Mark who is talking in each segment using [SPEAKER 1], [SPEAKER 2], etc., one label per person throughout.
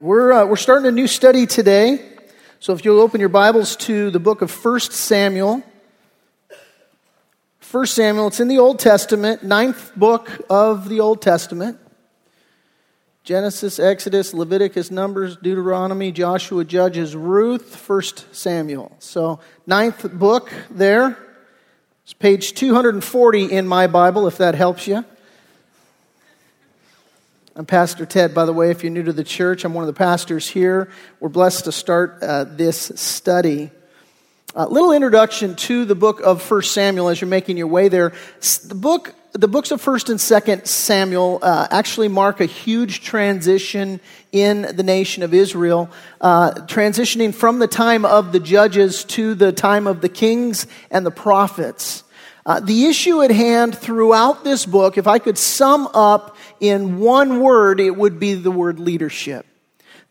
[SPEAKER 1] We're, uh, we're starting a new study today. So if you'll open your Bibles to the book of 1 Samuel. 1 Samuel, it's in the Old Testament, ninth book of the Old Testament. Genesis, Exodus, Leviticus, Numbers, Deuteronomy, Joshua, Judges, Ruth, 1 Samuel. So, ninth book there. It's page 240 in my Bible, if that helps you. I'm Pastor Ted, by the way, if you're new to the church. I'm one of the pastors here. We're blessed to start uh, this study. A little introduction to the book of 1 Samuel as you're making your way there. The book, the books of 1st and 2nd Samuel uh, actually mark a huge transition in the nation of Israel, uh, transitioning from the time of the judges to the time of the kings and the prophets. Uh, the issue at hand throughout this book, if I could sum up in one word, it would be the word leadership.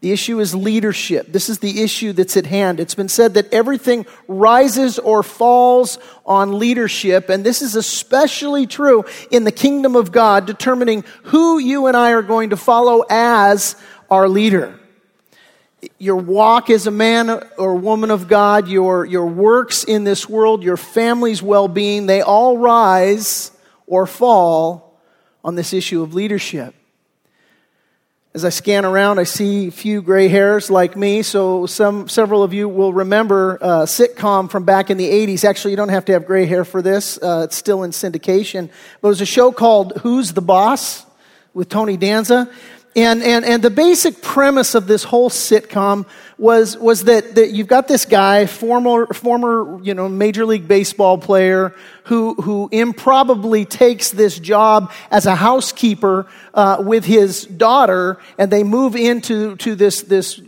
[SPEAKER 1] The issue is leadership. This is the issue that's at hand. It's been said that everything rises or falls on leadership, and this is especially true in the kingdom of God, determining who you and I are going to follow as our leader your walk as a man or woman of God, your, your works in this world, your family's well being, they all rise or fall on this issue of leadership. As I scan around, I see few gray hairs like me, so some, several of you will remember a sitcom from back in the 80s. Actually, you don't have to have gray hair for this, uh, it's still in syndication. But it was a show called Who's the Boss with Tony Danza. And, and, and the basic premise of this whole sitcom was, was that, that you've got this guy, former, former you know, Major League Baseball player, who, who improbably takes this job as a housekeeper uh, with his daughter, and they move into to this, this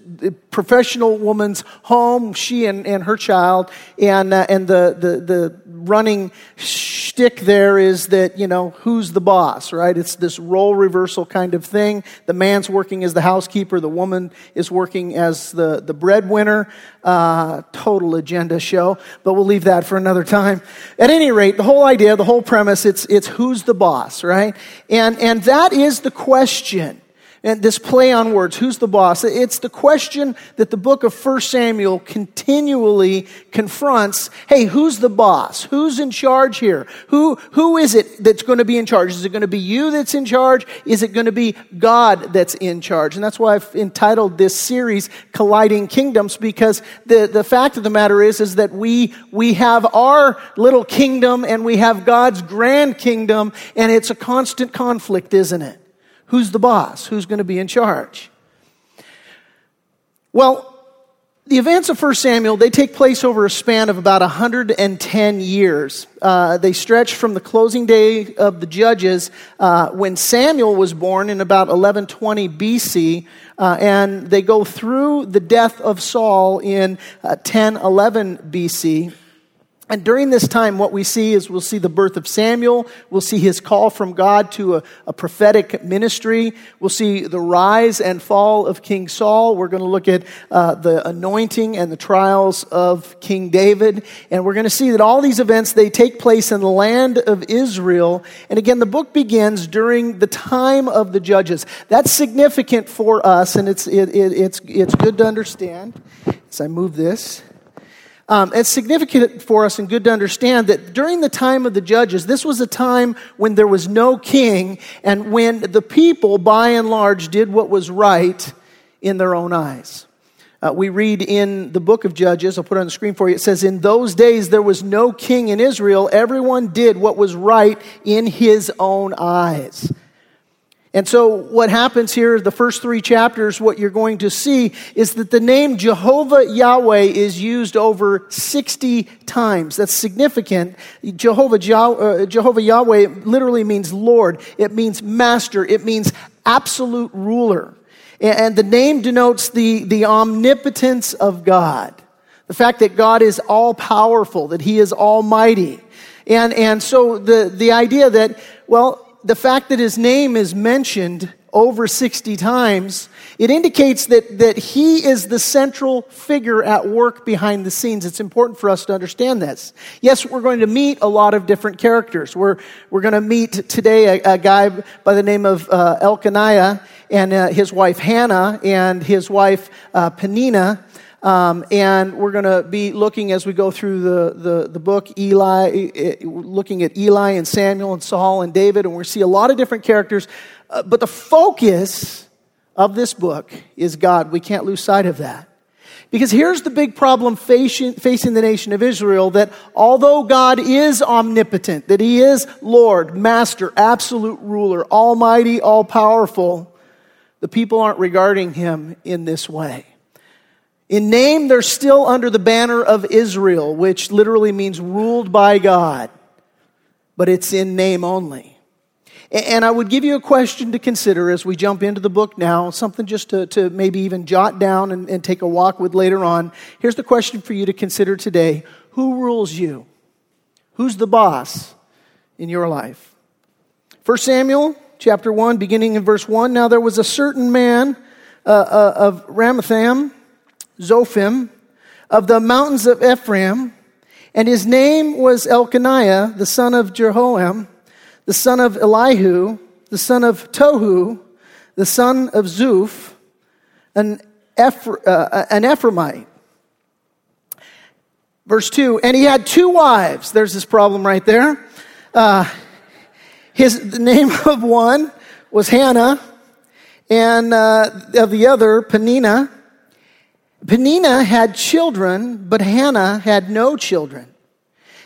[SPEAKER 1] professional woman's home, she and, and her child, and, uh, and the, the, the running shtick there is that, you know, who's the boss, right? It's this role reversal kind of thing. The man's working as the housekeeper, the woman is working as the, the breadwinner. Uh, total agenda show, but we'll leave that for another time. At any rate, the whole idea, the whole premise, it's, it's who's the boss, right? And, and that is the question and this play on words, who's the boss? It's the question that the book of 1 Samuel continually confronts. Hey, who's the boss? Who's in charge here? Who, who is it that's going to be in charge? Is it going to be you that's in charge? Is it going to be God that's in charge? And that's why I've entitled this series Colliding Kingdoms because the, the fact of the matter is, is that we, we have our little kingdom and we have God's grand kingdom and it's a constant conflict, isn't it? Who's the boss? Who's going to be in charge? Well, the events of 1 Samuel, they take place over a span of about 110 years. Uh, they stretch from the closing day of the judges uh, when Samuel was born in about 1120 BC, uh, and they go through the death of Saul in 1011 uh, BC. And during this time, what we see is we'll see the birth of Samuel. We'll see his call from God to a, a, prophetic ministry. We'll see the rise and fall of King Saul. We're going to look at uh, the anointing and the trials of King David. And we're going to see that all these events, they take place in the land of Israel. And again, the book begins during the time of the judges. That's significant for us, and it's, it, it, it's, it's good to understand. As I move this. Um, it's significant for us and good to understand that during the time of the judges, this was a time when there was no king and when the people, by and large, did what was right in their own eyes. Uh, we read in the book of Judges, I'll put it on the screen for you. It says, In those days there was no king in Israel. Everyone did what was right in his own eyes. And so, what happens here, the first three chapters, what you're going to see is that the name Jehovah Yahweh is used over 60 times. That's significant. Jehovah, uh, Jehovah Yahweh literally means Lord, it means master, it means absolute ruler. And the name denotes the, the omnipotence of God. The fact that God is all powerful, that He is almighty. And, and so the, the idea that, well, the fact that his name is mentioned over 60 times, it indicates that, that he is the central figure at work behind the scenes. It's important for us to understand this. Yes, we're going to meet a lot of different characters. We're, we're going to meet today a, a guy by the name of uh, Elkanah and uh, his wife Hannah and his wife uh, Peninnah. Um, and we're going to be looking as we go through the, the, the book, Eli, looking at Eli and Samuel and Saul and David, and we see a lot of different characters. Uh, but the focus of this book is God. We can't lose sight of that. Because here's the big problem facing, facing the nation of Israel that although God is omnipotent, that He is Lord, Master, absolute ruler, almighty, all powerful, the people aren't regarding Him in this way. In name, they're still under the banner of Israel, which literally means ruled by God, but it's in name only. And I would give you a question to consider as we jump into the book now, something just to, to maybe even jot down and, and take a walk with later on. Here's the question for you to consider today Who rules you? Who's the boss in your life? 1 Samuel chapter 1, beginning in verse 1. Now there was a certain man uh, uh, of Ramathaim Zophim, of the mountains of Ephraim, and his name was Elkanah, the son of Jeroham, the son of Elihu, the son of Tohu, the son of Zuph, an, uh, an Ephraimite. Verse 2 And he had two wives. There's this problem right there. Uh, his, the name of one was Hannah, and uh, of the other, Peninnah. Peninnah had children, but Hannah had no children.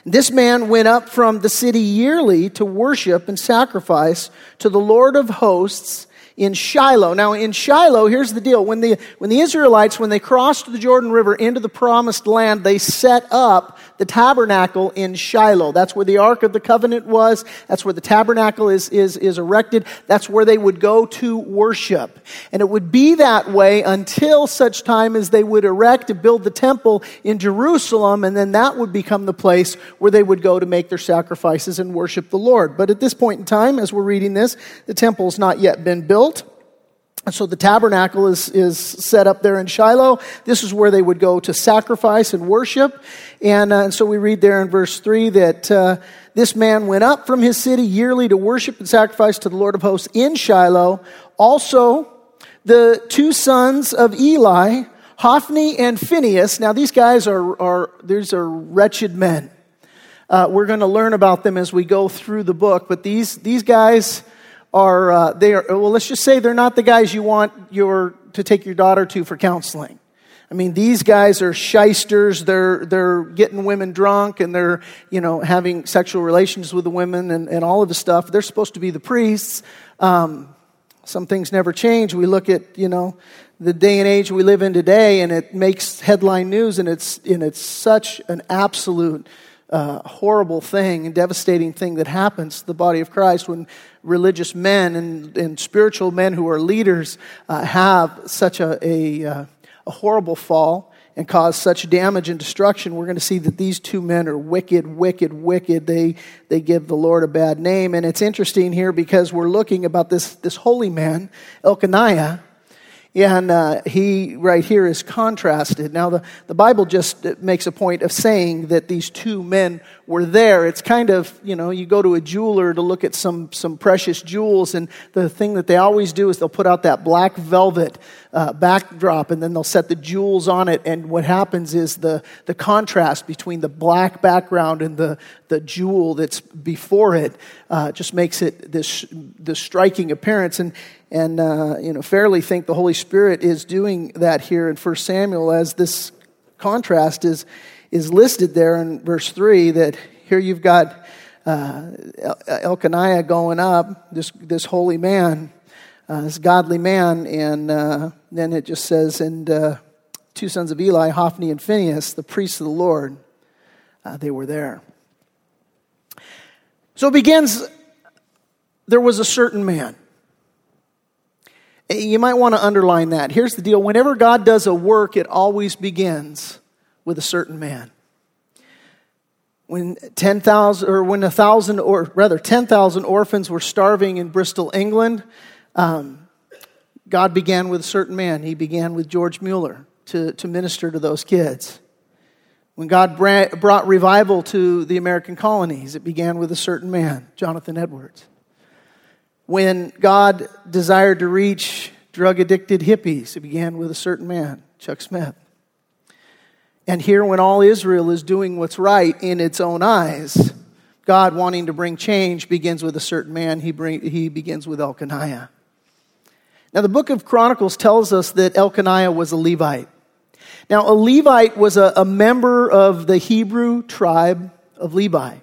[SPEAKER 1] This man went up from the city yearly to worship and sacrifice to the Lord of hosts in Shiloh. Now, in Shiloh, here's the deal. When the, when the Israelites, when they crossed the Jordan River into the promised land, they set up the tabernacle in Shiloh. That's where the Ark of the Covenant was. That's where the tabernacle is, is, is erected. That's where they would go to worship. And it would be that way until such time as they would erect and build the temple in Jerusalem, and then that would become the place where they would go to make their sacrifices and worship the Lord. But at this point in time, as we're reading this, the temple's not yet been built built. And so the tabernacle is, is set up there in Shiloh. This is where they would go to sacrifice and worship. And, uh, and so we read there in verse 3 that uh, this man went up from his city yearly to worship and sacrifice to the Lord of hosts in Shiloh. Also, the two sons of Eli, Hophni and Phinehas. Now, these guys are, are these are wretched men. Uh, we're going to learn about them as we go through the book, but these, these guys are, uh, they are, well, let's just say they're not the guys you want your, to take your daughter to for counseling. I mean, these guys are shysters. They're, they're getting women drunk and they're, you know, having sexual relations with the women and, and all of the stuff. They're supposed to be the priests. Um, some things never change. We look at, you know, the day and age we live in today and it makes headline news and it's, and it's such an absolute uh, horrible thing and devastating thing that happens to the body of Christ when religious men and, and spiritual men who are leaders uh, have such a, a, uh, a horrible fall and cause such damage and destruction, we're going to see that these two men are wicked, wicked, wicked. They, they give the Lord a bad name. And it's interesting here because we're looking about this, this holy man, Elkanah, and uh, he, right here, is contrasted. Now, the, the Bible just makes a point of saying that these two men were there. It's kind of, you know, you go to a jeweler to look at some, some precious jewels, and the thing that they always do is they'll put out that black velvet uh, backdrop, and then they'll set the jewels on it. And what happens is the, the contrast between the black background and the, the jewel that's before it uh, just makes it this, this striking appearance. And, and uh, you know, fairly think the Holy Spirit is doing that here in 1 Samuel as this contrast is, is listed there in verse 3 that here you've got uh, Elkanah going up, this, this holy man, uh, this godly man, and uh, then it just says, and uh, two sons of Eli, Hophni and Phinehas, the priests of the Lord, uh, they were there. So it begins, there was a certain man. You might want to underline that. Here's the deal whenever God does a work, it always begins with a certain man. When 10,000, or when a thousand, or rather 10,000 orphans were starving in Bristol, England, um, God began with a certain man. He began with George Mueller to, to minister to those kids. When God brought revival to the American colonies, it began with a certain man, Jonathan Edwards. When God desired to reach drug addicted hippies, it began with a certain man, Chuck Smith. And here, when all Israel is doing what's right in its own eyes, God wanting to bring change begins with a certain man. He, bring, he begins with Elkanah. Now, the book of Chronicles tells us that Elkanah was a Levite. Now, a Levite was a, a member of the Hebrew tribe of Levi.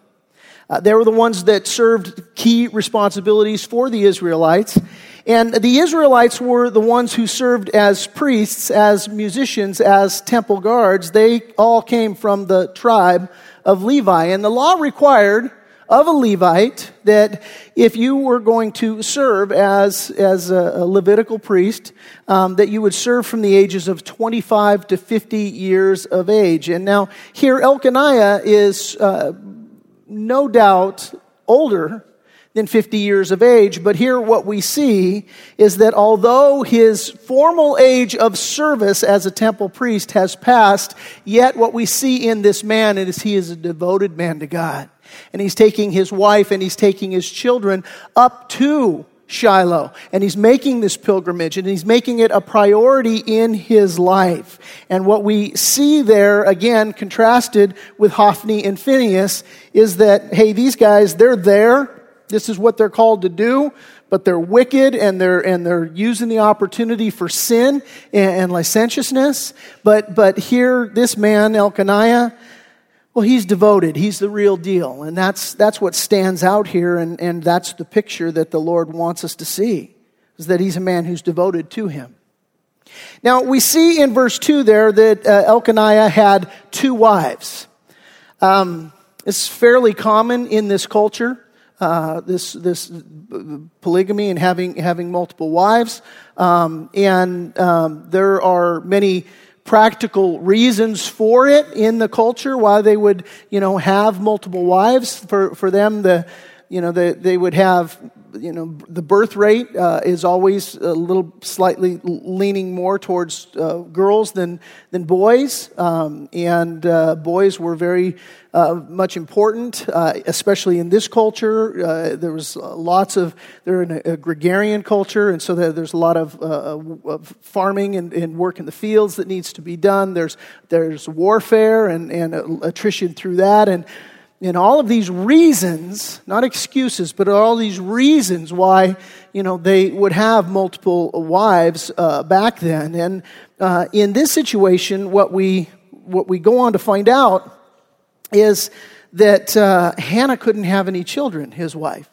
[SPEAKER 1] Uh, they were the ones that served key responsibilities for the Israelites. And the Israelites were the ones who served as priests, as musicians, as temple guards. They all came from the tribe of Levi. And the law required of a Levite that if you were going to serve as, as a, Levitical priest, um, that you would serve from the ages of 25 to 50 years of age. And now here Elkanah is uh, no doubt older than 50 years of age. But here what we see is that although his formal age of service as a temple priest has passed, yet what we see in this man is he is a devoted man to God. And he's taking his wife and he's taking his children up to Shiloh. And he's making this pilgrimage and he's making it a priority in his life. And what we see there, again, contrasted with Hophni and Phinehas, is that, hey, these guys, they're there. This is what they're called to do, but they're wicked and they're, and they're using the opportunity for sin and, and licentiousness. But, but here, this man, Elkanah, well, he's devoted. He's the real deal. And that's, that's what stands out here, and, and that's the picture that the Lord wants us to see, is that he's a man who's devoted to him. Now, we see in verse 2 there that uh, Elkanah had two wives. Um, it's fairly common in this culture, uh, this, this polygamy and having, having multiple wives. Um, and um, there are many practical reasons for it in the culture, why they would, you know, have multiple wives. For, for them, the, you know, they, they would have, you know, the birth rate uh, is always a little slightly leaning more towards uh, girls than, than boys. Um, and uh, boys were very uh, much important, uh, especially in this culture. Uh, there was lots of, they're in a, a gregarian culture, and so there's a lot of, of farming and, and, work in the fields that needs to be done. There's, there's warfare and, and attrition through that. And and all of these reasons, not excuses, but all these reasons why, you know, they would have multiple wives uh, back then. And uh, in this situation, what we, what we go on to find out is that uh, Hannah couldn't have any children, his wife.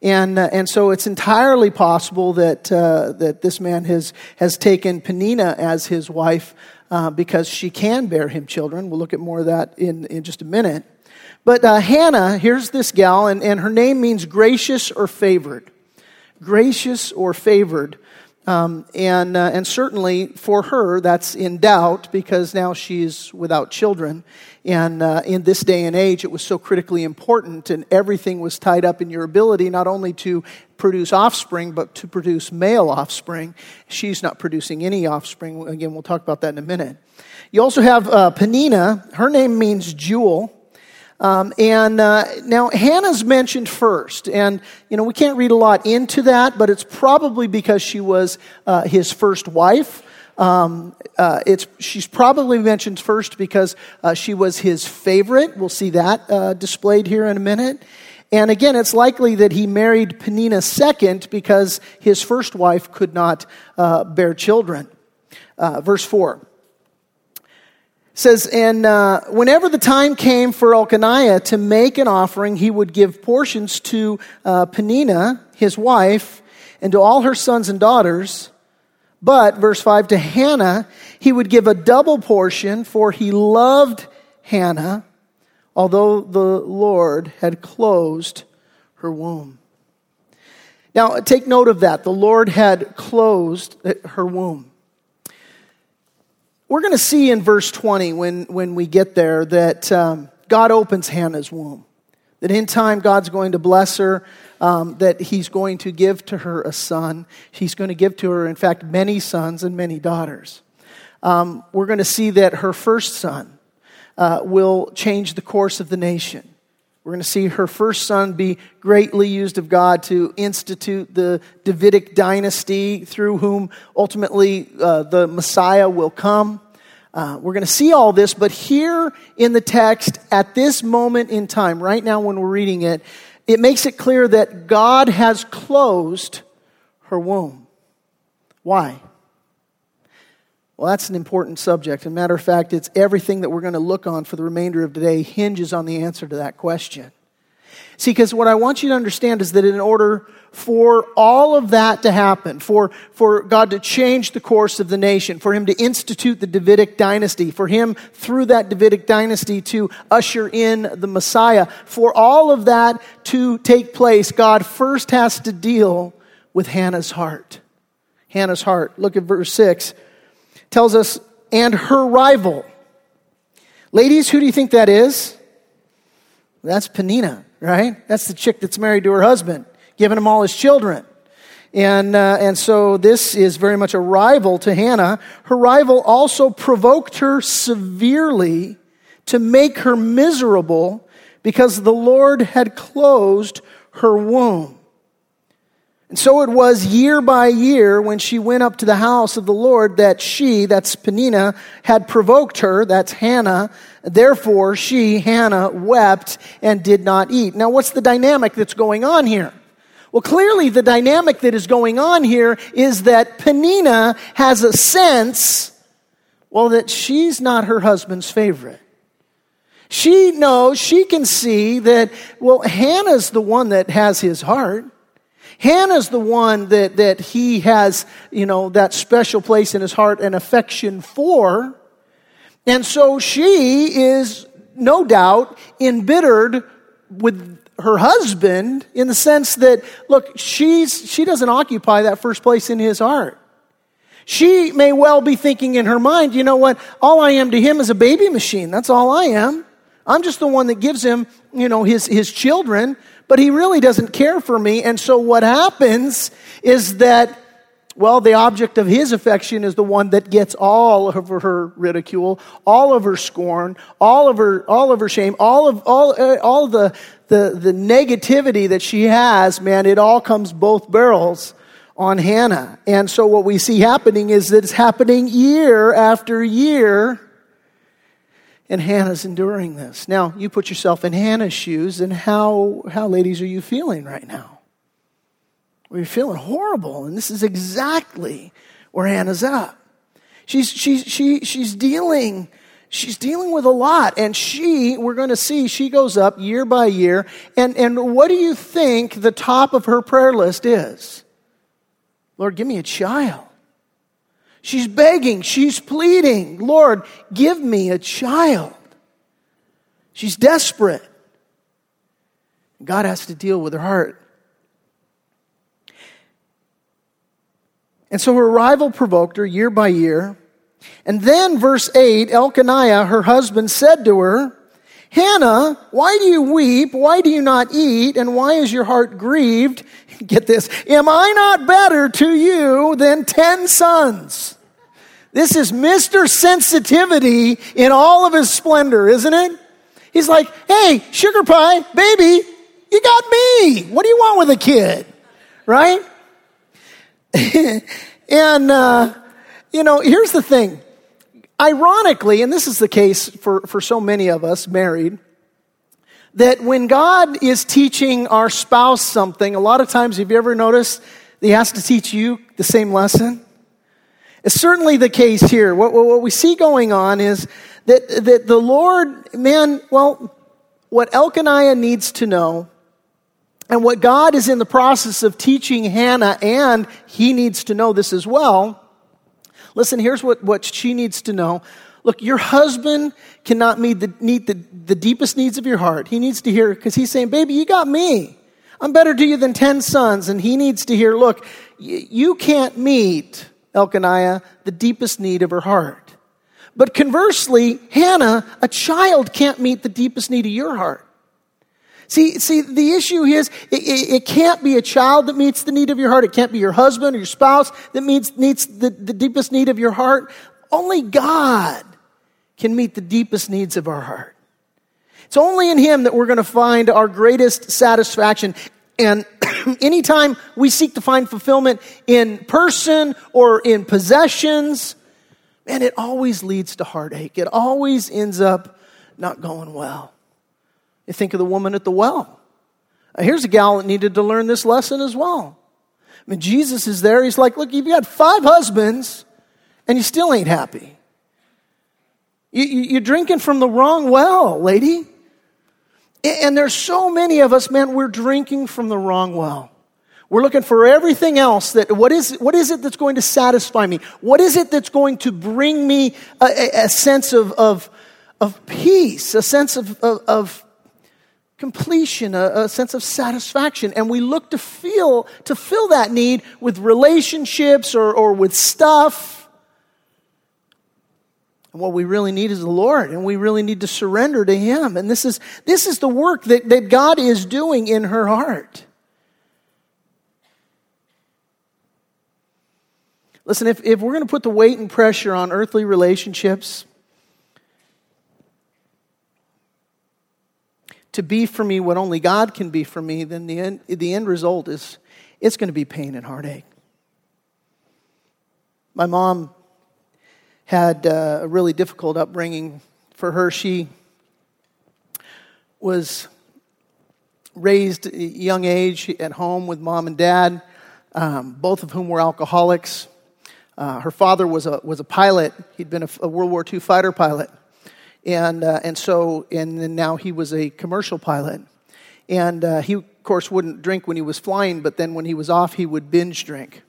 [SPEAKER 1] And, uh, and so it's entirely possible that, uh, that this man has, has taken Peninnah as his wife uh, because she can bear him children. We'll look at more of that in, in just a minute. But uh, Hannah, here's this gal, and, and her name means gracious or favored. Gracious or favored. Um, and, uh, and certainly for her, that's in doubt because now she's without children. And uh, in this day and age, it was so critically important, and everything was tied up in your ability not only to produce offspring, but to produce male offspring. She's not producing any offspring. Again, we'll talk about that in a minute. You also have uh, Peninnah. Her name means jewel. Um, and uh, now Hannah's mentioned first, and you know we can't read a lot into that, but it's probably because she was uh, his first wife. Um, uh, it's she's probably mentioned first because uh, she was his favorite. We'll see that uh, displayed here in a minute. And again, it's likely that he married Peninnah second because his first wife could not uh, bear children. verse says, and uh, whenever the time came for Elkanah to make an offering, he would give portions to uh, Peninnah, his wife, and to all her sons and daughters. But, verse 5, to Hannah, he would give a double portion, for he loved Hannah, although the Lord had closed her womb. Now, take note of that. The Lord had closed her womb. We're going to see in verse 20 when, when we get there that um, God opens Hannah's womb. that in time God's going to bless her, um, that He's going to give to her a son. He's going to give to her, in fact, many sons and many daughters. Um, we're going to see that her first son uh, will change the course of the nation. We're going to see her first son be greatly used of God to institute the Davidic dynasty through whom ultimately uh, the Messiah will come. Uh, we're going to see all this, but here in the text, at this moment in time, right now when we're reading it, it makes it clear that God has closed her womb. Why? Well, that's an important subject. As a matter of fact, it's everything that we're going to look on for the remainder of today hinges on the answer to that question. See, because what I want you to understand is that in order for all of that to happen, for, for God to change the course of the nation, for Him to institute the Davidic dynasty, for Him through that Davidic dynasty to usher in the Messiah, for all of that to take place, God first has to deal with Hannah's heart. Hannah's heart. Look at verse 6 tells us, and her rival. Ladies, who do you think that is? That's Peninnah, right? That's the chick that's married to her husband, giving him all his children. And, uh, and so this is very much a rival to Hannah. Her rival also provoked her severely to make her miserable because the Lord had closed her womb. And so it was year by year when she went up to the house of the Lord that she, that's Peninnah, had provoked her, that's Hannah. Therefore she, Hannah, wept and did not eat. Now what's the dynamic that's going on here? Well, clearly the dynamic that is going on here is that Peninnah has a sense, well, that she's not her husband's favorite. She knows, she can see that, well, Hannah's the one that has his heart. Hannah's the one that, that he has, you know, that special place in his heart and affection for. And so she is no doubt embittered with her husband in the sense that, look, she's, she doesn't occupy that first place in his heart. She may well be thinking in her mind, you know what, all I am to him is a baby machine. That's all I am. I'm just the one that gives him, you know, his, his children but he really doesn't care for me. And so what happens is that, well, the object of his affection is the one that gets all of her ridicule, all of her scorn, all of her, all of her shame, all of, all, uh, all the, the, the negativity that she has, man, it all comes both barrels on Hannah. And so what we see happening is that it's happening year after year and Hannah's enduring this. Now, you put yourself in Hannah's shoes, and how, how, ladies, are you feeling right now? Well, you're feeling horrible, and this is exactly where Hannah's at. She's, she's, she, she's dealing she's dealing with a lot and she we're going to see she goes up year by year and, and what do you think the top of her prayer list is lord give me a child She's begging, she's pleading, Lord, give me a child. She's desperate. God has to deal with her heart. And so her rival provoked her year by year. And then, verse 8 Elkanah, her husband, said to her, Hannah, why do you weep? Why do you not eat? And why is your heart grieved? Get this. Am I not better to you than ten sons? This is Mr. Sensitivity in all of his splendor, isn't it? He's like, hey, sugar pie, baby, you got me. What do you want with a kid? Right? and, uh, you know, here's the thing ironically, and this is the case for, for so many of us married, that when God is teaching our spouse something, a lot of times, have you ever noticed he has to teach you the same lesson? It's certainly the case here. What, what, we see going on is that, that the Lord, man, well, what Elkanah needs to know, and what God is in the process of teaching Hannah, and he needs to know this as well, Listen, here's what, what she needs to know. Look, your husband cannot meet the, meet the, the deepest needs of your heart. He needs to hear, because he's saying, baby, you got me. I'm better to you than 10 sons. And he needs to hear, look, y- you can't meet, Elkanah, the deepest need of her heart. But conversely, Hannah, a child can't meet the deepest need of your heart. See, see, the issue is it, it, it, can't be a child that meets the need of your heart. It can't be your husband or your spouse that meets, meets the, the deepest need of your heart. Only God can meet the deepest needs of our heart. It's only in Him that we're going to find our greatest satisfaction. And anytime we seek to find fulfillment in person or in possessions, man, it always leads to heartache. It always ends up not going well. You think of the woman at the well. Here's a gal that needed to learn this lesson as well. I mean, Jesus is there. He's like, Look, you've got five husbands and you still ain't happy. You, are drinking from the wrong well, lady. And there's so many of us, man, we're drinking from the wrong well. We're looking for everything else that, what is, what is it that's going to satisfy me? What is it that's going to bring me a, a, a sense of, of, of peace, a sense of, of, of completion, a, a, sense of satisfaction. And we look to feel, to fill that need with relationships or, or with stuff. And what we really need is the Lord, and we really need to surrender to Him. And this is, this is the work that, that God is doing in her heart. Listen, if, if we're going to put the weight and pressure on earthly relationships, to be for me what only God can be for me, then the end, the end result is it's going to be pain and heartache. My mom had uh, a really difficult upbringing. For her, she was raised at a young age at home with mom and dad, um, both of whom were alcoholics. Uh, her father was a, was a pilot. He'd been a, a World War II fighter pilot. And, uh, and so, and now he was a commercial pilot. And uh, he, of course, wouldn't drink when he was flying, but then when he was off, he would binge drink.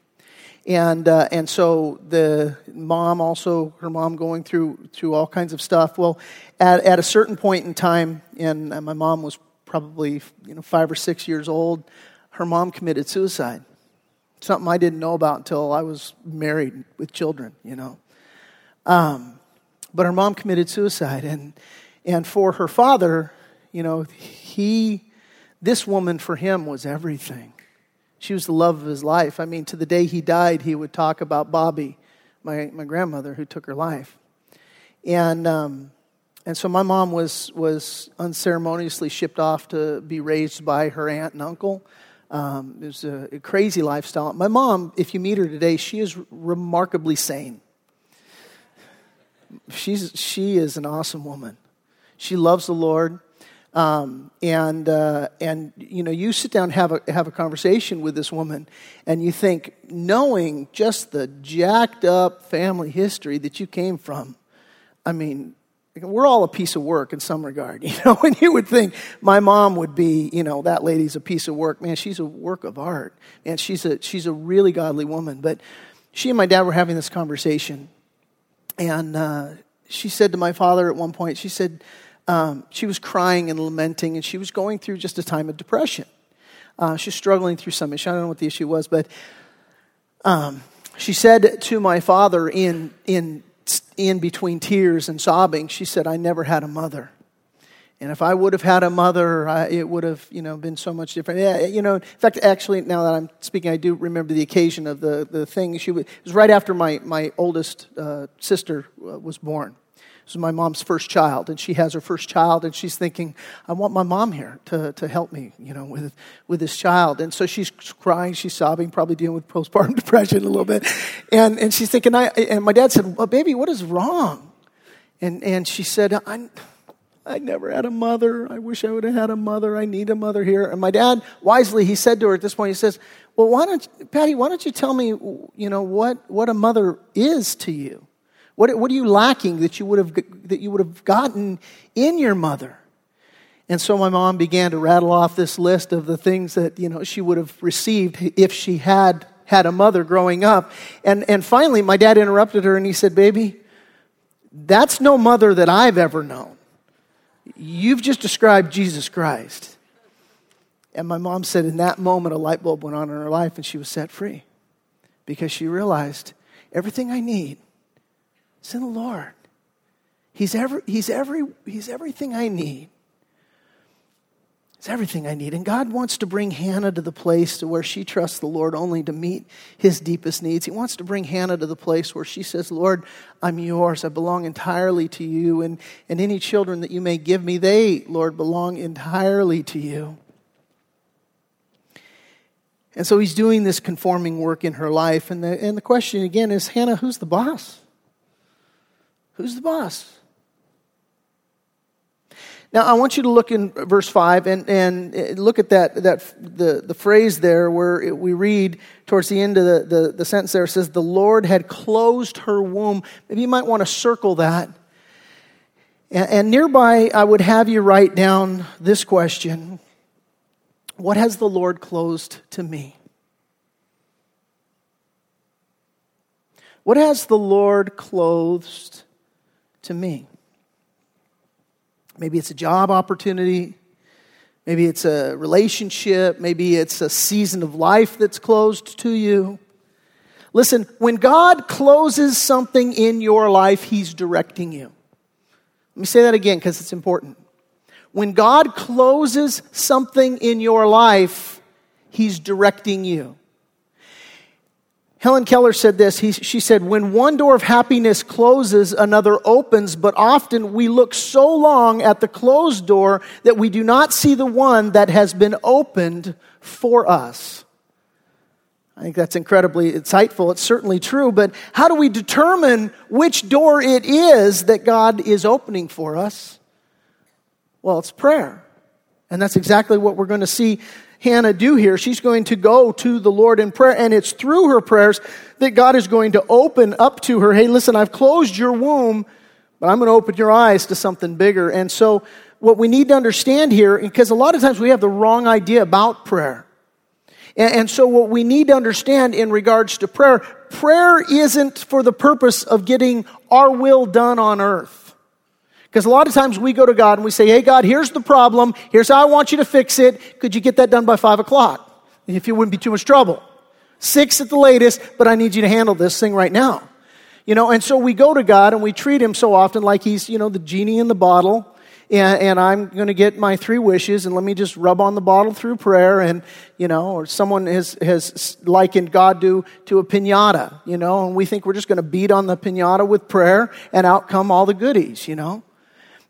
[SPEAKER 1] And, uh, and so the mom also, her mom going through, through all kinds of stuff. Well, at, at a certain point in time, and uh, my mom was probably you know, five or six years old, her mom committed suicide. Something I didn't know about until I was married with children, you know. Um, but her mom committed suicide. And, and for her father, you know, he, this woman for him was everything. She was the love of his life. I mean, to the day he died, he would talk about Bobby, my, my grandmother who took her life. And, um, and so my mom was, was unceremoniously shipped off to be raised by her aunt and uncle. Um, it was a, a crazy lifestyle. My mom, if you meet her today, she is remarkably sane she's, she is an awesome woman. She loves the Lord. Um, and, uh, and, you know, you sit down and have a, have a conversation with this woman, and you think, knowing just the jacked up family history that you came from, I mean, we're all a piece of work in some regard, you know, and you would think my mom would be, you know, that lady's a piece of work. Man, she's a work of art. And she's a, she's a really godly woman. But she and my dad were having this conversation, and uh, she said to my father at one point, she said, um, she was crying and lamenting, and she was going through just a time of depression. Uh, she's struggling through some issue. I don't know what the issue was, but um, she said to my father in, in, in between tears and sobbing, she said, I never had a mother. And if I would have had a mother, I, it would have, you know, been so much different. Yeah, you know, in fact, actually, now that I'm speaking, I do remember the occasion of the, the thing. She was, it was right after my, my oldest uh, sister uh, was born. This is my mom's first child, and she has her first child, and she's thinking, I want my mom here to, to help me, you know, with, with this child. And so she's crying, she's sobbing, probably dealing with postpartum depression a little bit. And, and she's thinking, I, and my dad said, well, baby, what is wrong? And, and she said, I, I never had a mother. I wish I would have had a mother. I need a mother here. And my dad, wisely, he said to her at this point, he says, Well, why don't, Patty, why don't you tell me, you know, what, what a mother is to you? What, what are you lacking that you, would have, that you would have gotten in your mother? And so my mom began to rattle off this list of the things that, you know, she would have received if she had had a mother growing up. And, and finally, my dad interrupted her and he said, Baby, that's no mother that I've ever known. You've just described Jesus Christ. And my mom said, in that moment, a light bulb went on in her life and she was set free because she realized everything I need is in the Lord. He's, every, he's, every, he's everything I need. It's everything I need. And God wants to bring Hannah to the place to where she trusts the Lord only to meet his deepest needs. He wants to bring Hannah to the place where she says, Lord, I'm yours. I belong entirely to you. And, and any children that you may give me, they, Lord, belong entirely to you. And so he's doing this conforming work in her life. And the, and the question again is Hannah, who's the boss? Who's the boss? Now, I want you to look in verse 5 and, and uh, look at that, that the, the phrase there where we read towards the end of the, the, the sentence there, it says, The Lord had closed her womb. Maybe you might want to circle that. And, and nearby, I would have you write down this question What has the Lord closed to me? What has the Lord closed to me? Maybe it's a job opportunity. Maybe it's a relationship. Maybe it's a season of life that's closed to you. Listen, when God closes something in your life, He's directing you. Let me say that again because it's important. When God closes something in your life, He's directing you. Helen Keller said this. He, she said, When one door of happiness closes, another opens, but often we look so long at the closed door that we do not see the one that has been opened for us. I think that's incredibly insightful. It's certainly true, but how do we determine which door it is that God is opening for us? Well, it's prayer. And that's exactly what we're going to see Hannah do here. She's going to go to the Lord in prayer, and it's through her prayers that God is going to open up to her hey, listen, I've closed your womb, but I'm going to open your eyes to something bigger. And so, what we need to understand here, because a lot of times we have the wrong idea about prayer. And, so, what we need to understand in regards to prayer, prayer isn't for the purpose of getting our will done on earth. Because a lot of times we go to God and we say, hey, God, here's the problem. Here's how I want you to fix it. Could you get that done by five o'clock? If you wouldn't be too much trouble. Six at the latest, but I need you to handle this thing right now. You know, and so we go to God and we treat him so often like he's, you know, the genie in the bottle. And, and I'm going to get my three wishes and let me just rub on the bottle through prayer. And, you know, or someone has, has likened God to, to a pinata, you know, and we think we're just going to beat on the pinata with prayer and out come all the goodies, you know.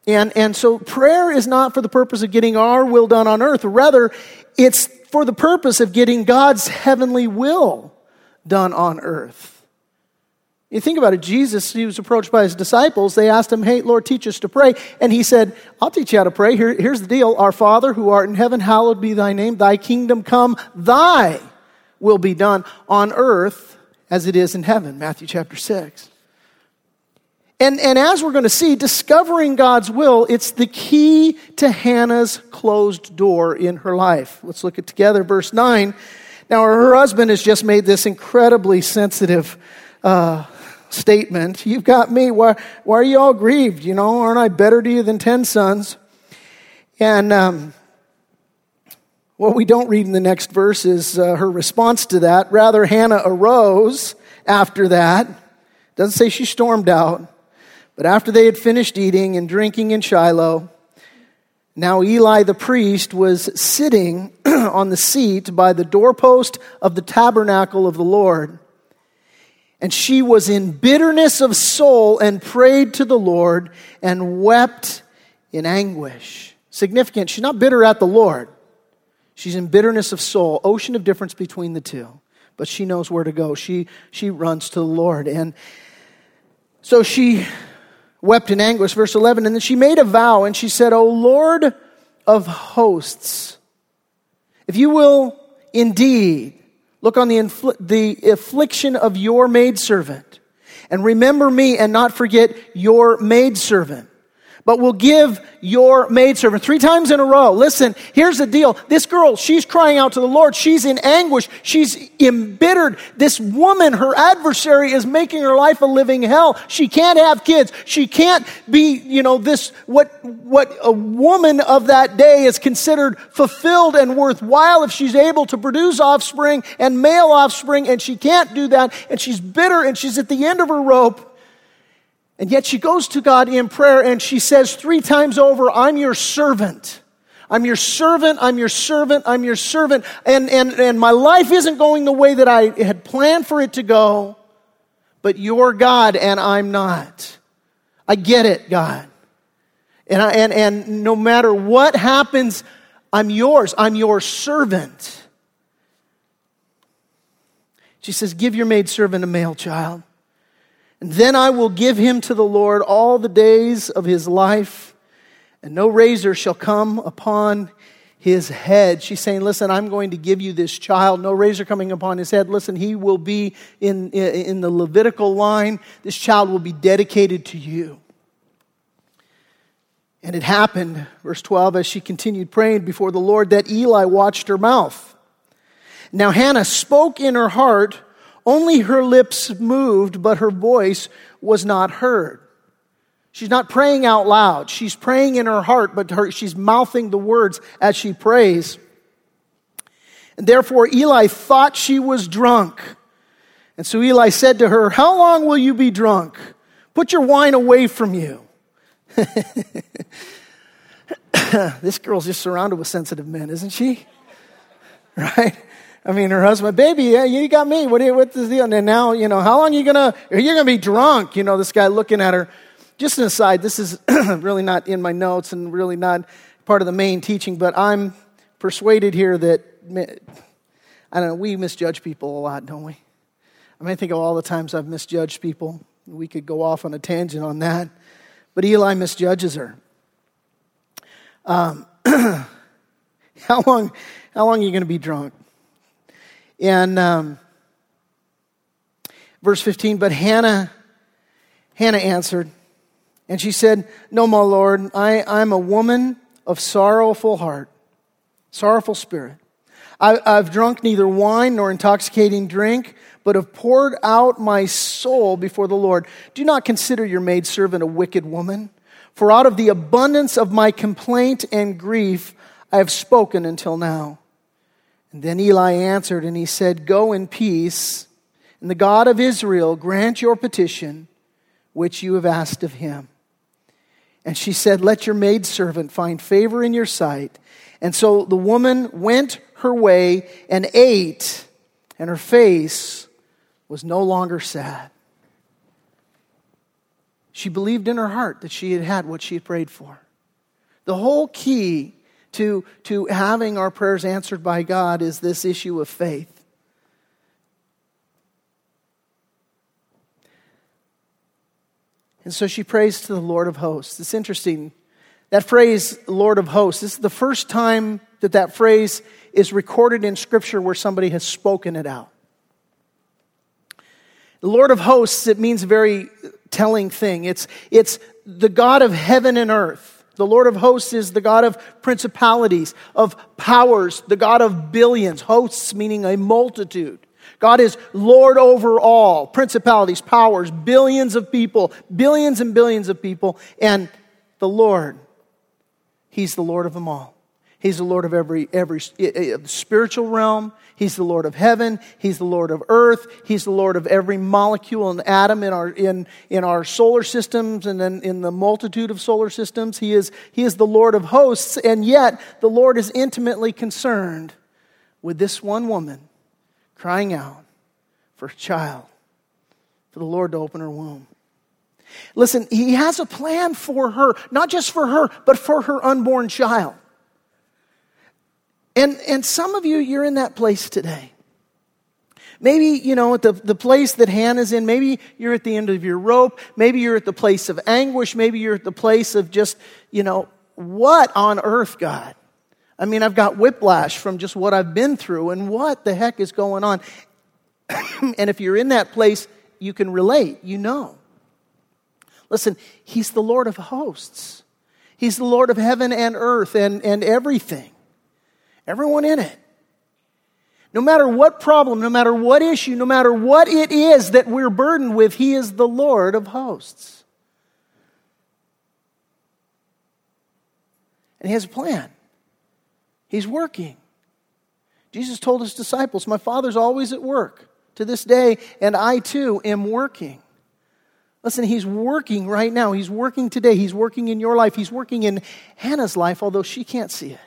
[SPEAKER 1] And, and so prayer is not for the purpose of getting our will done on earth. Rather, it's for the purpose of getting God's heavenly will done on earth. You think about it, Jesus, he was approached by his disciples. They asked him, Hey, Lord, teach us to pray. And he said, I'll teach you how to pray. Here, here's the deal Our Father who art in heaven, hallowed be thy name. Thy kingdom come, thy will be done on earth as it is in heaven. Matthew chapter 6. And, and as we're going to see, discovering God's will, it's the key to Hannah's closed door in her life. Let's look at together verse 9. Now, her husband has just made this incredibly sensitive uh, statement. You've got me. Why, why are you all grieved? You know, aren't I better to you than 10 sons? And um, what we don't read in the next verse is uh, her response to that. Rather, Hannah arose after that. Doesn't say she stormed out. But after they had finished eating and drinking in Shiloh, now Eli the priest was sitting on the seat by the doorpost of the tabernacle of the Lord. And she was in bitterness of soul and prayed to the Lord and wept in anguish. Significant. She's not bitter at the Lord. She's in bitterness of soul. Ocean of difference between the two. But she knows where to go. She, she runs to the Lord. And so she wept in anguish. Verse 11. And then she made a vow and she said, O Lord of hosts, if you will indeed look on the, infl- the affliction of your maidservant and remember me and not forget your maidservant but will give your maidservant. Three times in a row. Listen, here's the deal. This girl, she's crying out to the Lord. She's in anguish. She's embittered. This woman, her adversary, is making her life a living hell. She can't have kids. She can't be, you know, this, what, what a woman of that day is considered fulfilled and worthwhile if she's able to produce offspring and male offspring, and she can't do that, and she's bitter and she's at the end of her rope. And yet she goes to God in prayer and she says three times over, I'm your servant. I'm your servant, I'm your servant, I'm your servant. And, and, and my life isn't going the way that I had planned for it to go, but you're God and I'm not. I get it, God. And, I, and, and no matter what happens, I'm yours. I'm your servant. She says, Give your maidservant a male child. Then I will give him to the Lord all the days of his life, and no razor shall come upon his head. She's saying, Listen, I'm going to give you this child. No razor coming upon his head. Listen, he will be in, in the Levitical line. This child will be dedicated to you. And it happened, verse 12, as she continued praying before the Lord, that Eli watched her mouth. Now Hannah spoke in her heart, only her lips moved, but her voice was not heard. She's not praying out loud. She's praying in her heart, but her, she's mouthing the words as she prays. And therefore Eli thought she was drunk. And so Eli said to her, How long will you be drunk? Put your wine away from you. this girl's just surrounded with sensitive men, isn't she? Right? I mean, her husband, baby, yeah, you got me. What, what's the deal? And now, you know, how long are you gonna, are gonna be drunk? You know, this guy looking at her. Just an aside, this is really not in my notes and really not part of the main teaching, but I'm persuaded here that, I don't know, we misjudge people a lot, don't we? I mean, I think of all the times I've misjudged people. We could go off on a tangent on that. But Eli misjudges her. Um, how long, how long are you going to be drunk? And um, verse 15, but Hannah, Hannah answered, and she said, No, my Lord, I, I'm a woman of sorrowful heart, sorrowful spirit. I, I've drunk neither wine nor intoxicating drink, but have poured out my soul before the Lord. Do not consider your maidservant a wicked woman, for out of the abundance of my complaint and grief I have spoken until now. And then Eli answered and he said, Go in peace, and the God of Israel grant your petition which you have asked of him. And she said, Let your maidservant find favor in your sight. And so the woman went her way and ate, and her face was no longer sad. She believed in her heart that she had had what she had prayed for. The whole key to, to having our prayers answered by God is this issue of faith. And so she prays to the Lord of hosts. It's interesting. That phrase, Lord of hosts, this is the first time that that phrase is recorded in Scripture where somebody has spoken it out. The Lord of hosts, it means a very telling thing. It's, it's the God of heaven and earth. The Lord of hosts is the God of principalities, of powers, the God of billions, hosts meaning a multitude. God is Lord over all, principalities, powers, billions of people, billions and billions of people, and the Lord, He's the Lord of them all. He's the Lord of every, every eh, eh, eh, spiritual realm. He's the Lord of heaven. He's the Lord of earth. He's the Lord of every molecule and atom in our, in, in our solar systems and then in the multitude of solar systems. He is, he is the Lord of hosts. And yet, the Lord is intimately concerned with this one woman crying out for a child, for the Lord to open her womb. Listen, he has a plan for her, not just for her, but for her unborn child. And, and some of you, you're in that place today. Maybe, you know, at the, the place that Hannah's in, maybe you're at the end of your rope. Maybe you're at the place of anguish. Maybe you're at the place of just, you know, what on earth, God? I mean, I've got whiplash from just what I've been through and what the heck is going on. and if you're in that place, you can relate. You know. Listen, He's the Lord of hosts, He's the Lord of heaven and earth and, and everything. Everyone in it. No matter what problem, no matter what issue, no matter what it is that we're burdened with, He is the Lord of hosts. And He has a plan, He's working. Jesus told His disciples, My Father's always at work to this day, and I too am working. Listen, He's working right now. He's working today. He's working in your life. He's working in Hannah's life, although she can't see it.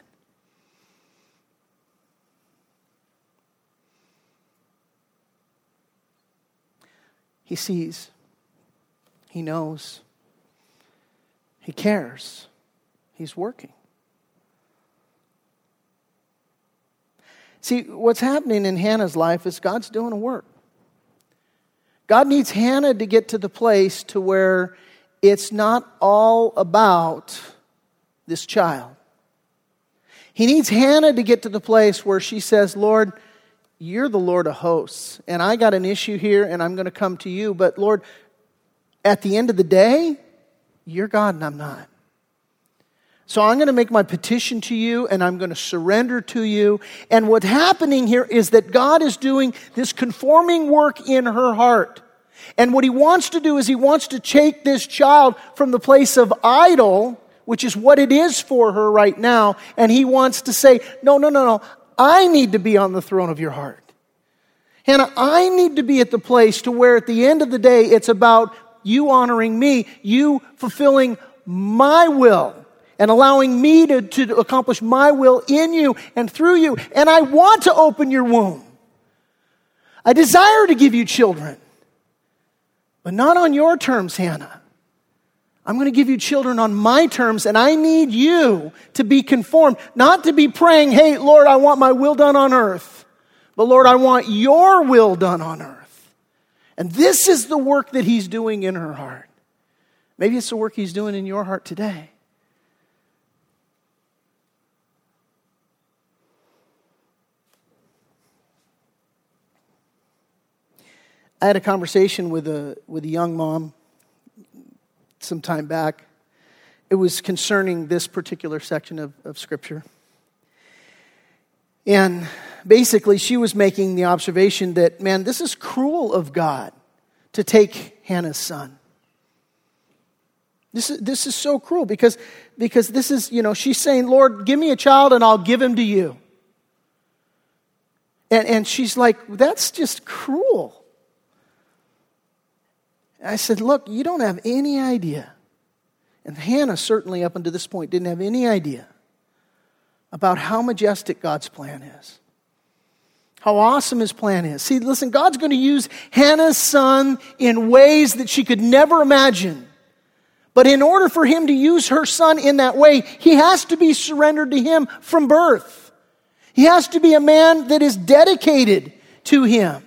[SPEAKER 1] He sees, He knows, He cares, He's working. See, what's happening in Hannah's life is God's doing a work. God needs Hannah to get to the place to where it's not all about this child. He needs Hannah to get to the place where she says, Lord, you're the Lord of hosts, and I got an issue here, and I'm going to come to you. But Lord, at the end of the day, you're God and I'm not. So I'm going to make my petition to you and I'm going to surrender to you. And what's happening here is that God is doing this conforming work in her heart. And what he wants to do is he wants to take this child from the place of idol, which is what it is for her right now, and he wants to say, no, no, no, no, I need to be on the throne of your heart. Hannah, I need to be at the place to where at the end of the day, it's about you honoring me, you fulfilling my will and allowing me to, to accomplish my will in you and through you. And I want to open your womb. I desire to give you children, but not on your terms, Hannah. I'm going to give you children on my terms, and I need you to be conformed, not to be praying, hey, Lord, I want my will done on earth, but Lord, I want your will done on earth. And this is the work that He's doing in her heart. Maybe it's the work He's doing in your heart today. I had a conversation with a, with a young mom some time back. It was concerning this particular section of, of Scripture. And basically, she was making the observation that, man, this is cruel of God to take Hannah's son. This is, this is so cruel because, because this is, you know, she's saying, Lord, give me a child and I'll give him to you. And, and she's like, that's just cruel. I said, Look, you don't have any idea. And Hannah, certainly up until this point, didn't have any idea about how majestic God's plan is. How awesome his plan is. See, listen, God's going to use Hannah's son in ways that she could never imagine. But in order for him to use her son in that way, he has to be surrendered to him from birth. He has to be a man that is dedicated to him.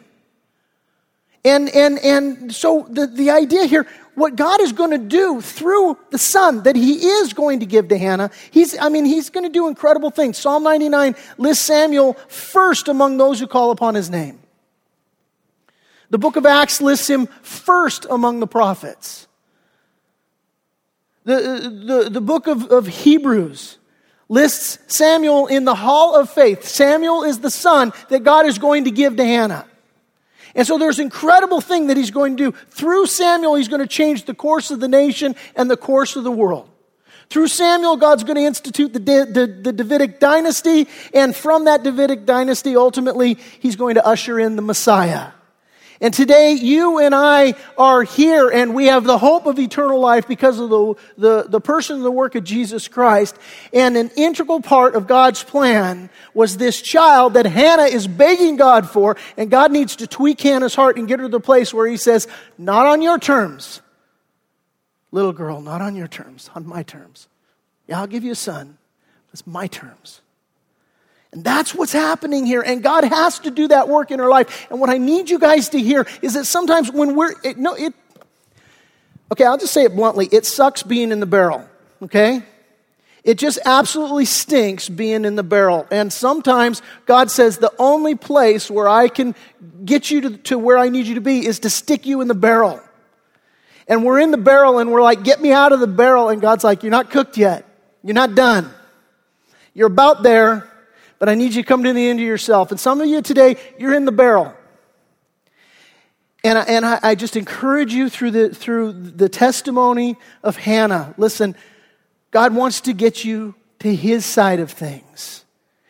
[SPEAKER 1] And, and, and so the, the idea here, what God is going to do through the son that he is going to give to Hannah, he's, I mean, he's going to do incredible things. Psalm 99 lists Samuel first among those who call upon his name. The book of Acts lists him first among the prophets. The, the, the book of, of Hebrews lists Samuel in the hall of faith. Samuel is the son that God is going to give to Hannah. And so there's incredible thing that he's going to do. Through Samuel, he's going to change the course of the nation and the course of the world. Through Samuel, God's going to institute the, the, the, Davidic dynasty, and from that Davidic dynasty, ultimately, he's going to usher in the Messiah. And today, you and I are here and we have the hope of eternal life because of the, the, the person and the work of Jesus Christ. And an integral part of God's plan was this child that Hannah is begging God for. And God needs to tweak Hannah's heart and get her to the place where He says, Not on your terms. Little girl, not on your terms, on my terms. Yeah, I'll give you a son. It's my terms. And that's what's happening here. And God has to do that work in our life. And what I need you guys to hear is that sometimes when we're, it, no, it, okay, I'll just say it bluntly. It sucks being in the barrel, okay? It just absolutely stinks being in the barrel. And sometimes God says the only place where I can get you to, to where I need you to be is to stick you in the barrel. And we're in the barrel and we're like, get me out of the barrel. And God's like, you're not cooked yet. You're not done. You're about there but I need you to come to the end of yourself. And some of you today, you're in the barrel. And I, and I, I just encourage you through the, through the testimony of Hannah. Listen, God wants to get you to his side of things.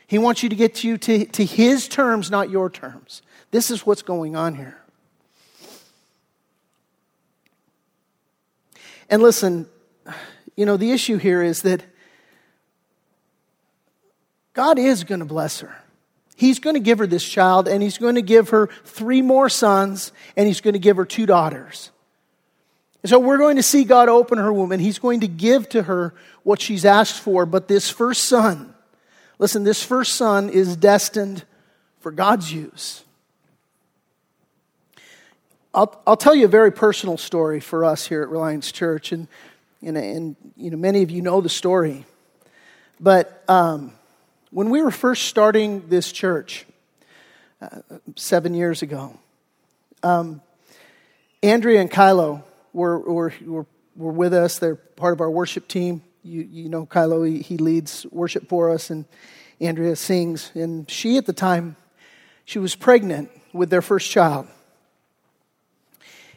[SPEAKER 1] He wants you to get you to, to his terms, not your terms. This is what's going on here. And listen, you know, the issue here is that God is going to bless her. He's going to give her this child, and he's going to give her three more sons, and he's going to give her two daughters. And so we're going to see God open her womb, and he's going to give to her what she's asked for. But this first son, listen, this first son is destined for God's use. I'll, I'll tell you a very personal story for us here at Reliance Church, and, and, and you know, many of you know the story. But um, when we were first starting this church uh, seven years ago, um, Andrea and Kylo were, were, were, were, with us. They're part of our worship team. You, you know Kylo, he, he leads worship for us, and Andrea sings. And she, at the time, she was pregnant with their first child.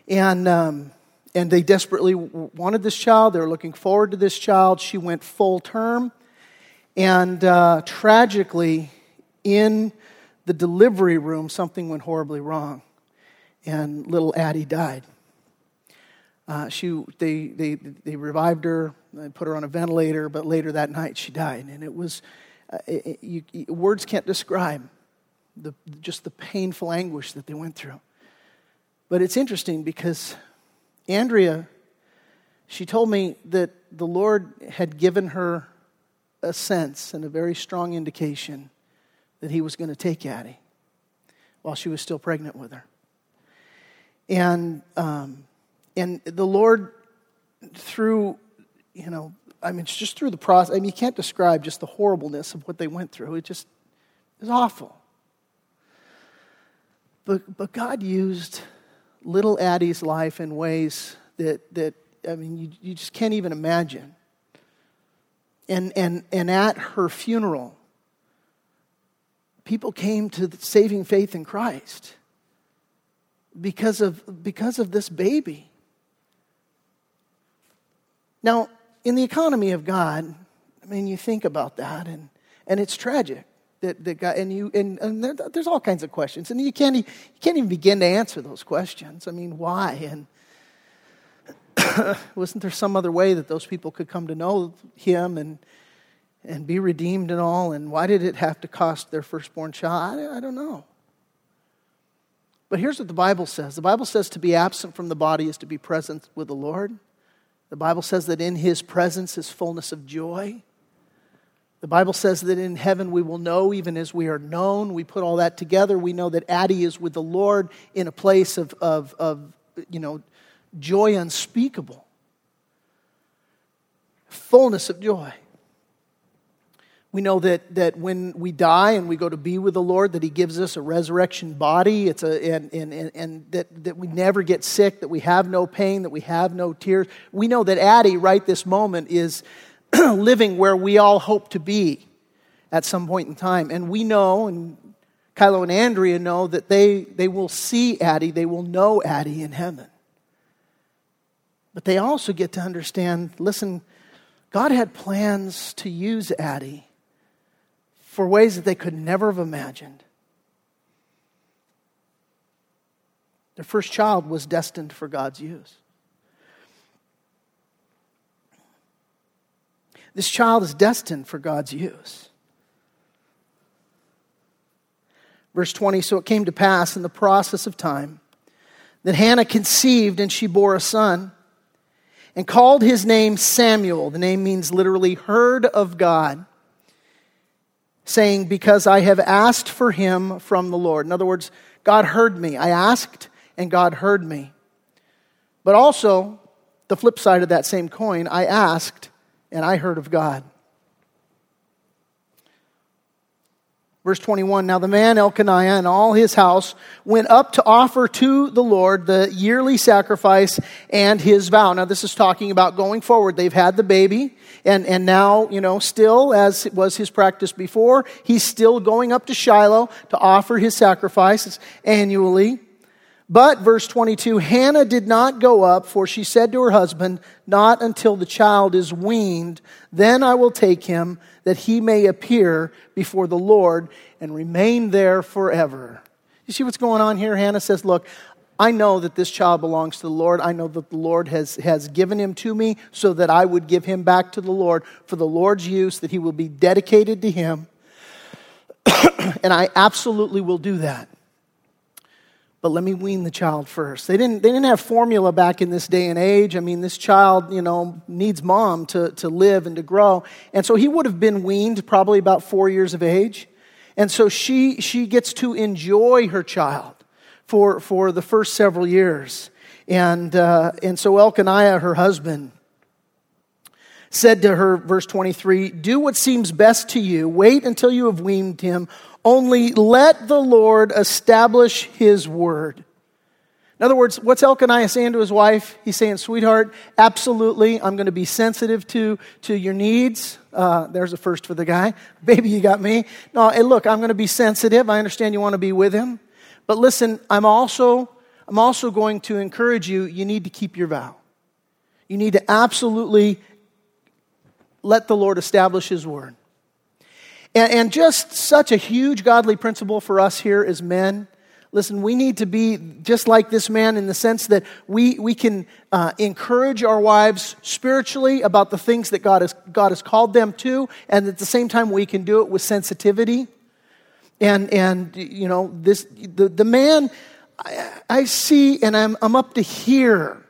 [SPEAKER 1] And, um, and they desperately wanted this child. They were looking forward to this child. She went full term. And uh, tragically, in the delivery room, something went horribly wrong. And little Addie died. Uh, she, they, they, they revived her, they put her on a ventilator, but later that night she died. And it was, uh, it, you, words can't describe the, just the painful anguish that they went through. But it's interesting because Andrea, she told me that the Lord had given her a sense and a very strong indication that He was going to take Addie while she was still pregnant with her. And, um, and the Lord, through, you know, I mean, it's just through the process. I mean, you can't describe just the horribleness of what they went through. It just is awful. But, but God used little Addie's life in ways that, that I mean, you, you just can't even imagine. And, and, and at her funeral, people came to saving faith in Christ because of, because of this baby. Now, in the economy of God, I mean, you think about that, and, and it's tragic that, that God, and you, and, and there, there's all kinds of questions, and you can't, you can't even begin to answer those questions. I mean, why? And wasn't there some other way that those people could come to know Him and, and be redeemed and all? And why did it have to cost their firstborn child? I, I don't know. But here's what the Bible says the Bible says to be absent from the body is to be present with the Lord. The Bible says that in His presence is fullness of joy. The Bible says that in heaven we will know even as we are known. We put all that together. We know that Addie is with the Lord in a place of, of, of you know, joy unspeakable, fullness of joy. We know that, that when we die and we go to be with the Lord, that He gives us a resurrection body. It's a, and, and, and, and that, that we never get sick, that we have no pain, that we have no tears. We know that Addie, right this moment, is living where we all hope to be at some point in time. And we know, and Kylo and Andrea know, that they, they will see Addie, they will know Addie in heaven. But they also get to understand listen, God had plans to use Addie for ways that they could never have imagined. Their first child was destined for God's use. This child is destined for God's use. Verse 20 So it came to pass in the process of time that Hannah conceived and she bore a son and called his name Samuel. The name means literally heard of God, saying, Because I have asked for him from the Lord. In other words, God heard me. I asked and God heard me. But also, the flip side of that same coin, I asked and I heard of God. Verse 21 Now the man Elkanah and all his house went up to offer to the Lord the yearly sacrifice and his vow. Now, this is talking about going forward. They've had the baby, and, and now, you know, still, as was his practice before, he's still going up to Shiloh to offer his sacrifices annually. But, verse 22, Hannah did not go up, for she said to her husband, Not until the child is weaned, then I will take him, that he may appear before the Lord and remain there forever. You see what's going on here? Hannah says, Look, I know that this child belongs to the Lord. I know that the Lord has, has given him to me so that I would give him back to the Lord for the Lord's use, that he will be dedicated to him. and I absolutely will do that. But let me wean the child first. They didn't, they didn't have formula back in this day and age. I mean, this child, you know, needs mom to, to live and to grow. And so he would have been weaned probably about four years of age. And so she, she gets to enjoy her child for, for the first several years. And, uh, and so Elkanah, her husband, said to her, verse 23, Do what seems best to you. Wait until you have weaned him. Only let the Lord establish his word. In other words, what's Elkanah saying to his wife? He's saying, Sweetheart, absolutely, I'm going to be sensitive to, to your needs. Uh, there's a first for the guy. Baby, you got me. No, hey, look, I'm going to be sensitive. I understand you want to be with him. But listen, I'm also, I'm also going to encourage you, you need to keep your vow. You need to absolutely let the Lord establish his word. And, and just such a huge godly principle for us here as men. Listen, we need to be just like this man in the sense that we, we can uh, encourage our wives spiritually about the things that God has, God has called them to, and at the same time, we can do it with sensitivity. And, and you know, this, the, the man, I, I see, and I'm, I'm up to here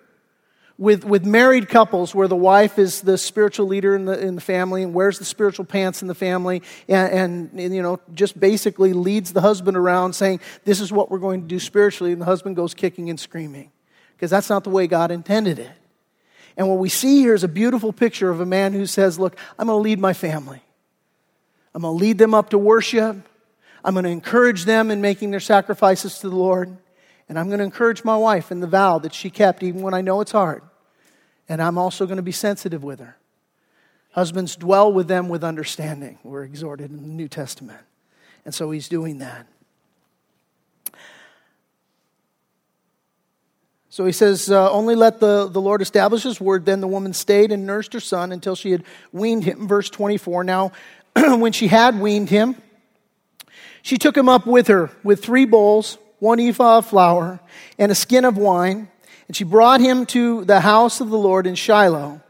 [SPEAKER 1] with, with married couples where the wife is the spiritual leader in the, in the family and wears the spiritual pants in the family and, and, and, you know just basically leads the husband around saying this is what we're going to do spiritually and the husband goes kicking and screaming. Because that's not the way god intended it. And what we see here is a beautiful picture of a man who says look i'm going to lead my family. I'm going to lead them up to worship. I'm going to encourage them in making their sacrifices to the lord and i'm going to encourage my wife in the vow that she kept even when i know it's hard and I'm also going to be sensitive with her. Husbands, dwell with them with understanding. We're exhorted in the New Testament. And so he's doing that. So he says, uh, Only let the, the Lord establish his word. Then the woman stayed and nursed her son until she had weaned him. Verse 24. Now, when she had weaned him, she took him up with her with three bowls, one ephah of flour, and a skin of wine. And she brought him to the house of the Lord in Shiloh,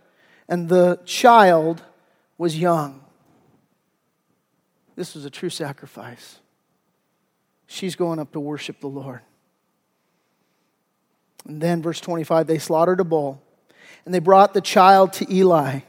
[SPEAKER 1] and the child was young. This was a true sacrifice. She's going up to worship the Lord. And then, verse 25, they slaughtered a bull, and they brought the child to Eli.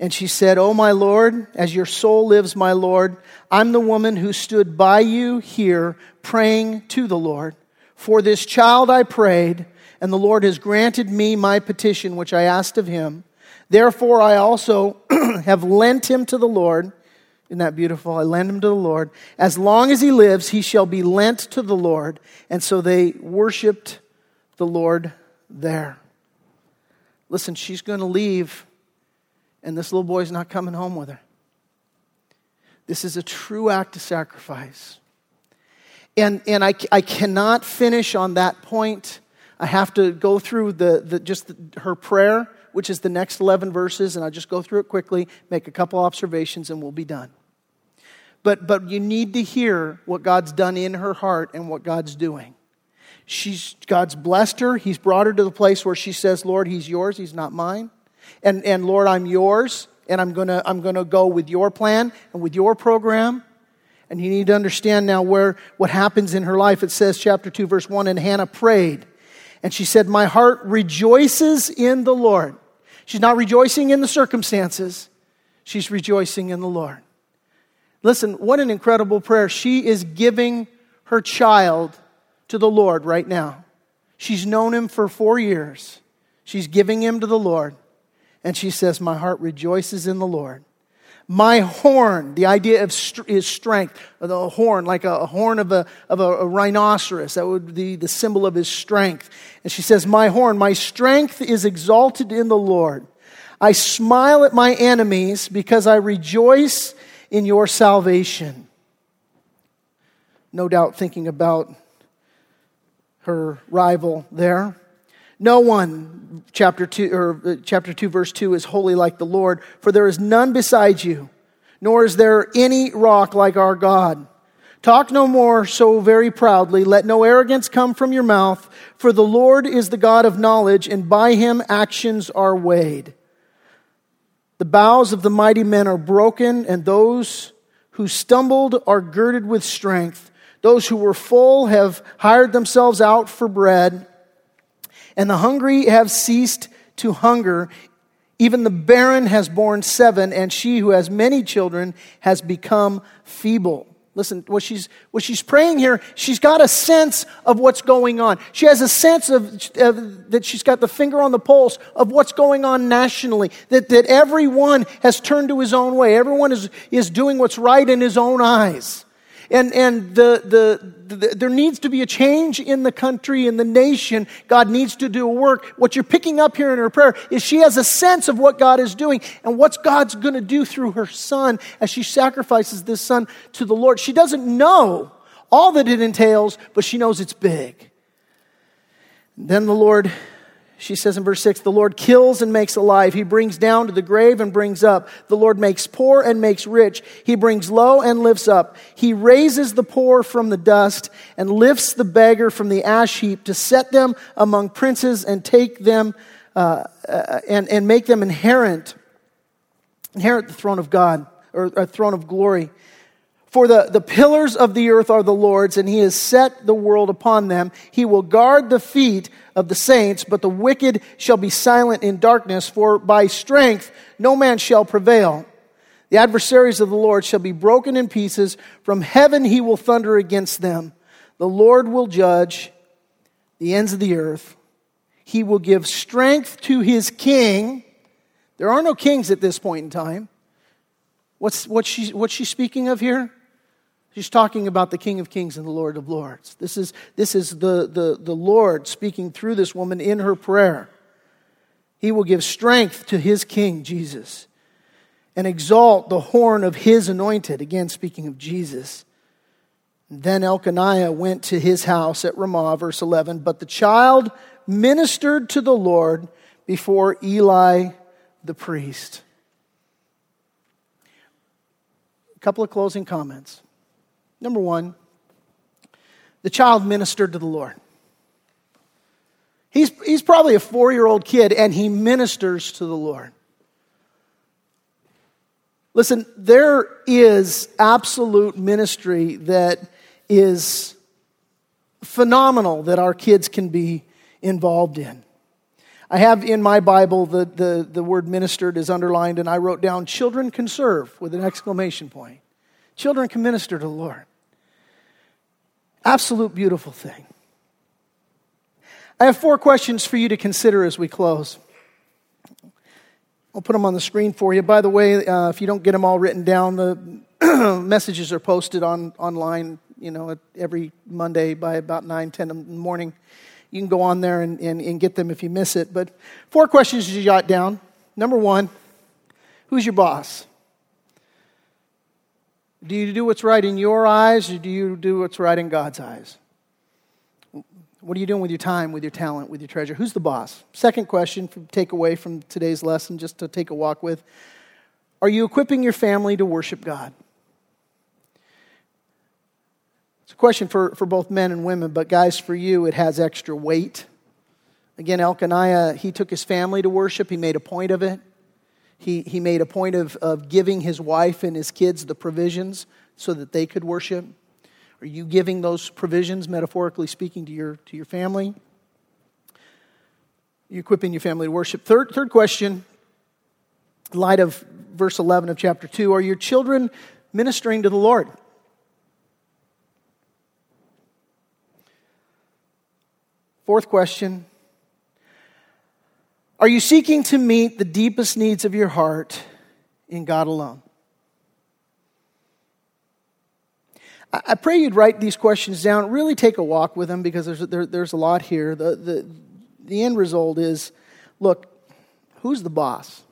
[SPEAKER 1] And she said, Oh, my Lord, as your soul lives, my Lord, I'm the woman who stood by you here praying to the Lord. For this child I prayed, and the Lord has granted me my petition which I asked of him. Therefore, I also have lent him to the Lord. Isn't that beautiful? I lend him to the Lord. As long as he lives, he shall be lent to the Lord. And so they worshiped the Lord there. Listen, she's going to leave, and this little boy's not coming home with her. This is a true act of sacrifice. And, and I, I cannot finish on that point. I have to go through the, the just the, her prayer, which is the next 11 verses, and I'll just go through it quickly, make a couple observations, and we'll be done. But, but you need to hear what God's done in her heart and what God's doing. She's, God's blessed her. He's brought her to the place where she says, Lord, He's yours, He's not mine. And, and Lord, I'm yours, and I'm going to I'm going to go with your plan and with your program. And you need to understand now where what happens in her life. It says, chapter 2, verse 1, and Hannah prayed. And she said, My heart rejoices in the Lord. She's not rejoicing in the circumstances, she's rejoicing in the Lord. Listen, what an incredible prayer. She is giving her child to the Lord right now. She's known him for four years. She's giving him to the Lord. And she says, My heart rejoices in the Lord. My horn, the idea of st- is strength, the horn, like a, a horn of, a, of a, a, rhinoceros, that would be the symbol of his strength. And she says, My horn, my strength is exalted in the Lord. I smile at my enemies because I rejoice in your salvation. No doubt thinking about her rival there. No one, chapter 2, or uh, chapter 2, verse 2, is holy like the Lord, for there is none beside you, nor is there any rock like our God. Talk no more so very proudly. Let no arrogance come from your mouth, for the Lord is the God of knowledge, and by him actions are weighed. The bows of the mighty men are broken, and those who stumbled are girded with strength. Those who were full have hired themselves out for bread, and the hungry have ceased to hunger. Even the barren has borne seven, and she who has many children has become feeble. Listen, what she's, what she's praying here, she's got a sense of what's going on. She has a sense of, of, that she's got the finger on the pulse of what's going on nationally, that, that everyone has turned to his own way. Everyone is, is doing what's right in his own eyes. And, and the, the, the, there needs to be a change in the country, in the nation. God needs to do a work. What you're picking up here in her prayer is she has a sense of what God is doing and what God's going to do through her son as she sacrifices this son to the Lord. She doesn't know all that it entails, but she knows it's big. Then the Lord she says in verse 6 the Lord kills and makes alive. He brings down to the grave and brings up. The Lord makes poor and makes rich. He brings low and lifts up. He raises the poor from the dust and lifts the beggar from the ash heap to set them among princes and take them uh, uh, and, and make them inherent, inherit the throne of God or a throne of glory. For the, the pillars of the earth are the Lord's, and he has set the world upon them. He will guard the feet of the saints, but the wicked shall be silent in darkness, for by strength no man shall prevail. The adversaries of the Lord shall be broken in pieces. From heaven he will thunder against them. The Lord will judge the ends of the earth. He will give strength to his king. There are no kings at this point in time. What's, what's, she, what's she speaking of here? She's talking about the King of Kings and the Lord of Lords. This is, this is the, the, the Lord speaking through this woman in her prayer. He will give strength to his King, Jesus, and exalt the horn of his anointed. Again, speaking of Jesus. Then Elkanah went to his house at Ramah, verse 11. But the child ministered to the Lord before Eli the priest. A couple of closing comments. Number one, the child ministered to the Lord. He's, he's probably a four year old kid and he ministers to the Lord. Listen, there is absolute ministry that is phenomenal that our kids can be involved in. I have in my Bible the, the, the word ministered is underlined, and I wrote down children can serve with an exclamation point. Children can minister to the Lord. Absolute beautiful thing. I have four questions for you to consider as we close. I'll put them on the screen for you. By the way, uh, if you don't get them all written down, the messages are posted on online, you know, every Monday by about 9, 10 in the morning. You can go on there and, and, and get them if you miss it. But four questions you jot down. Number one, who's your boss? Do you do what's right in your eyes, or do you do what's right in God's eyes? What are you doing with your time, with your talent, with your treasure? Who's the boss? Second question, take away from today's lesson, just to take a walk with. Are you equipping your family to worship God? It's a question for, for both men and women, but guys, for you, it has extra weight. Again, Elkanah, he took his family to worship, he made a point of it. He, he made a point of, of giving his wife and his kids the provisions so that they could worship. Are you giving those provisions, metaphorically speaking, to your, to your family? You equipping your family to worship? Third, third question, light of verse 11 of chapter 2, are your children ministering to the Lord? Fourth question, are you seeking to meet the deepest needs of your heart in God alone? I pray you'd write these questions down, really take a walk with them because there's, there, there's a lot here. The, the, the end result is look, who's the boss?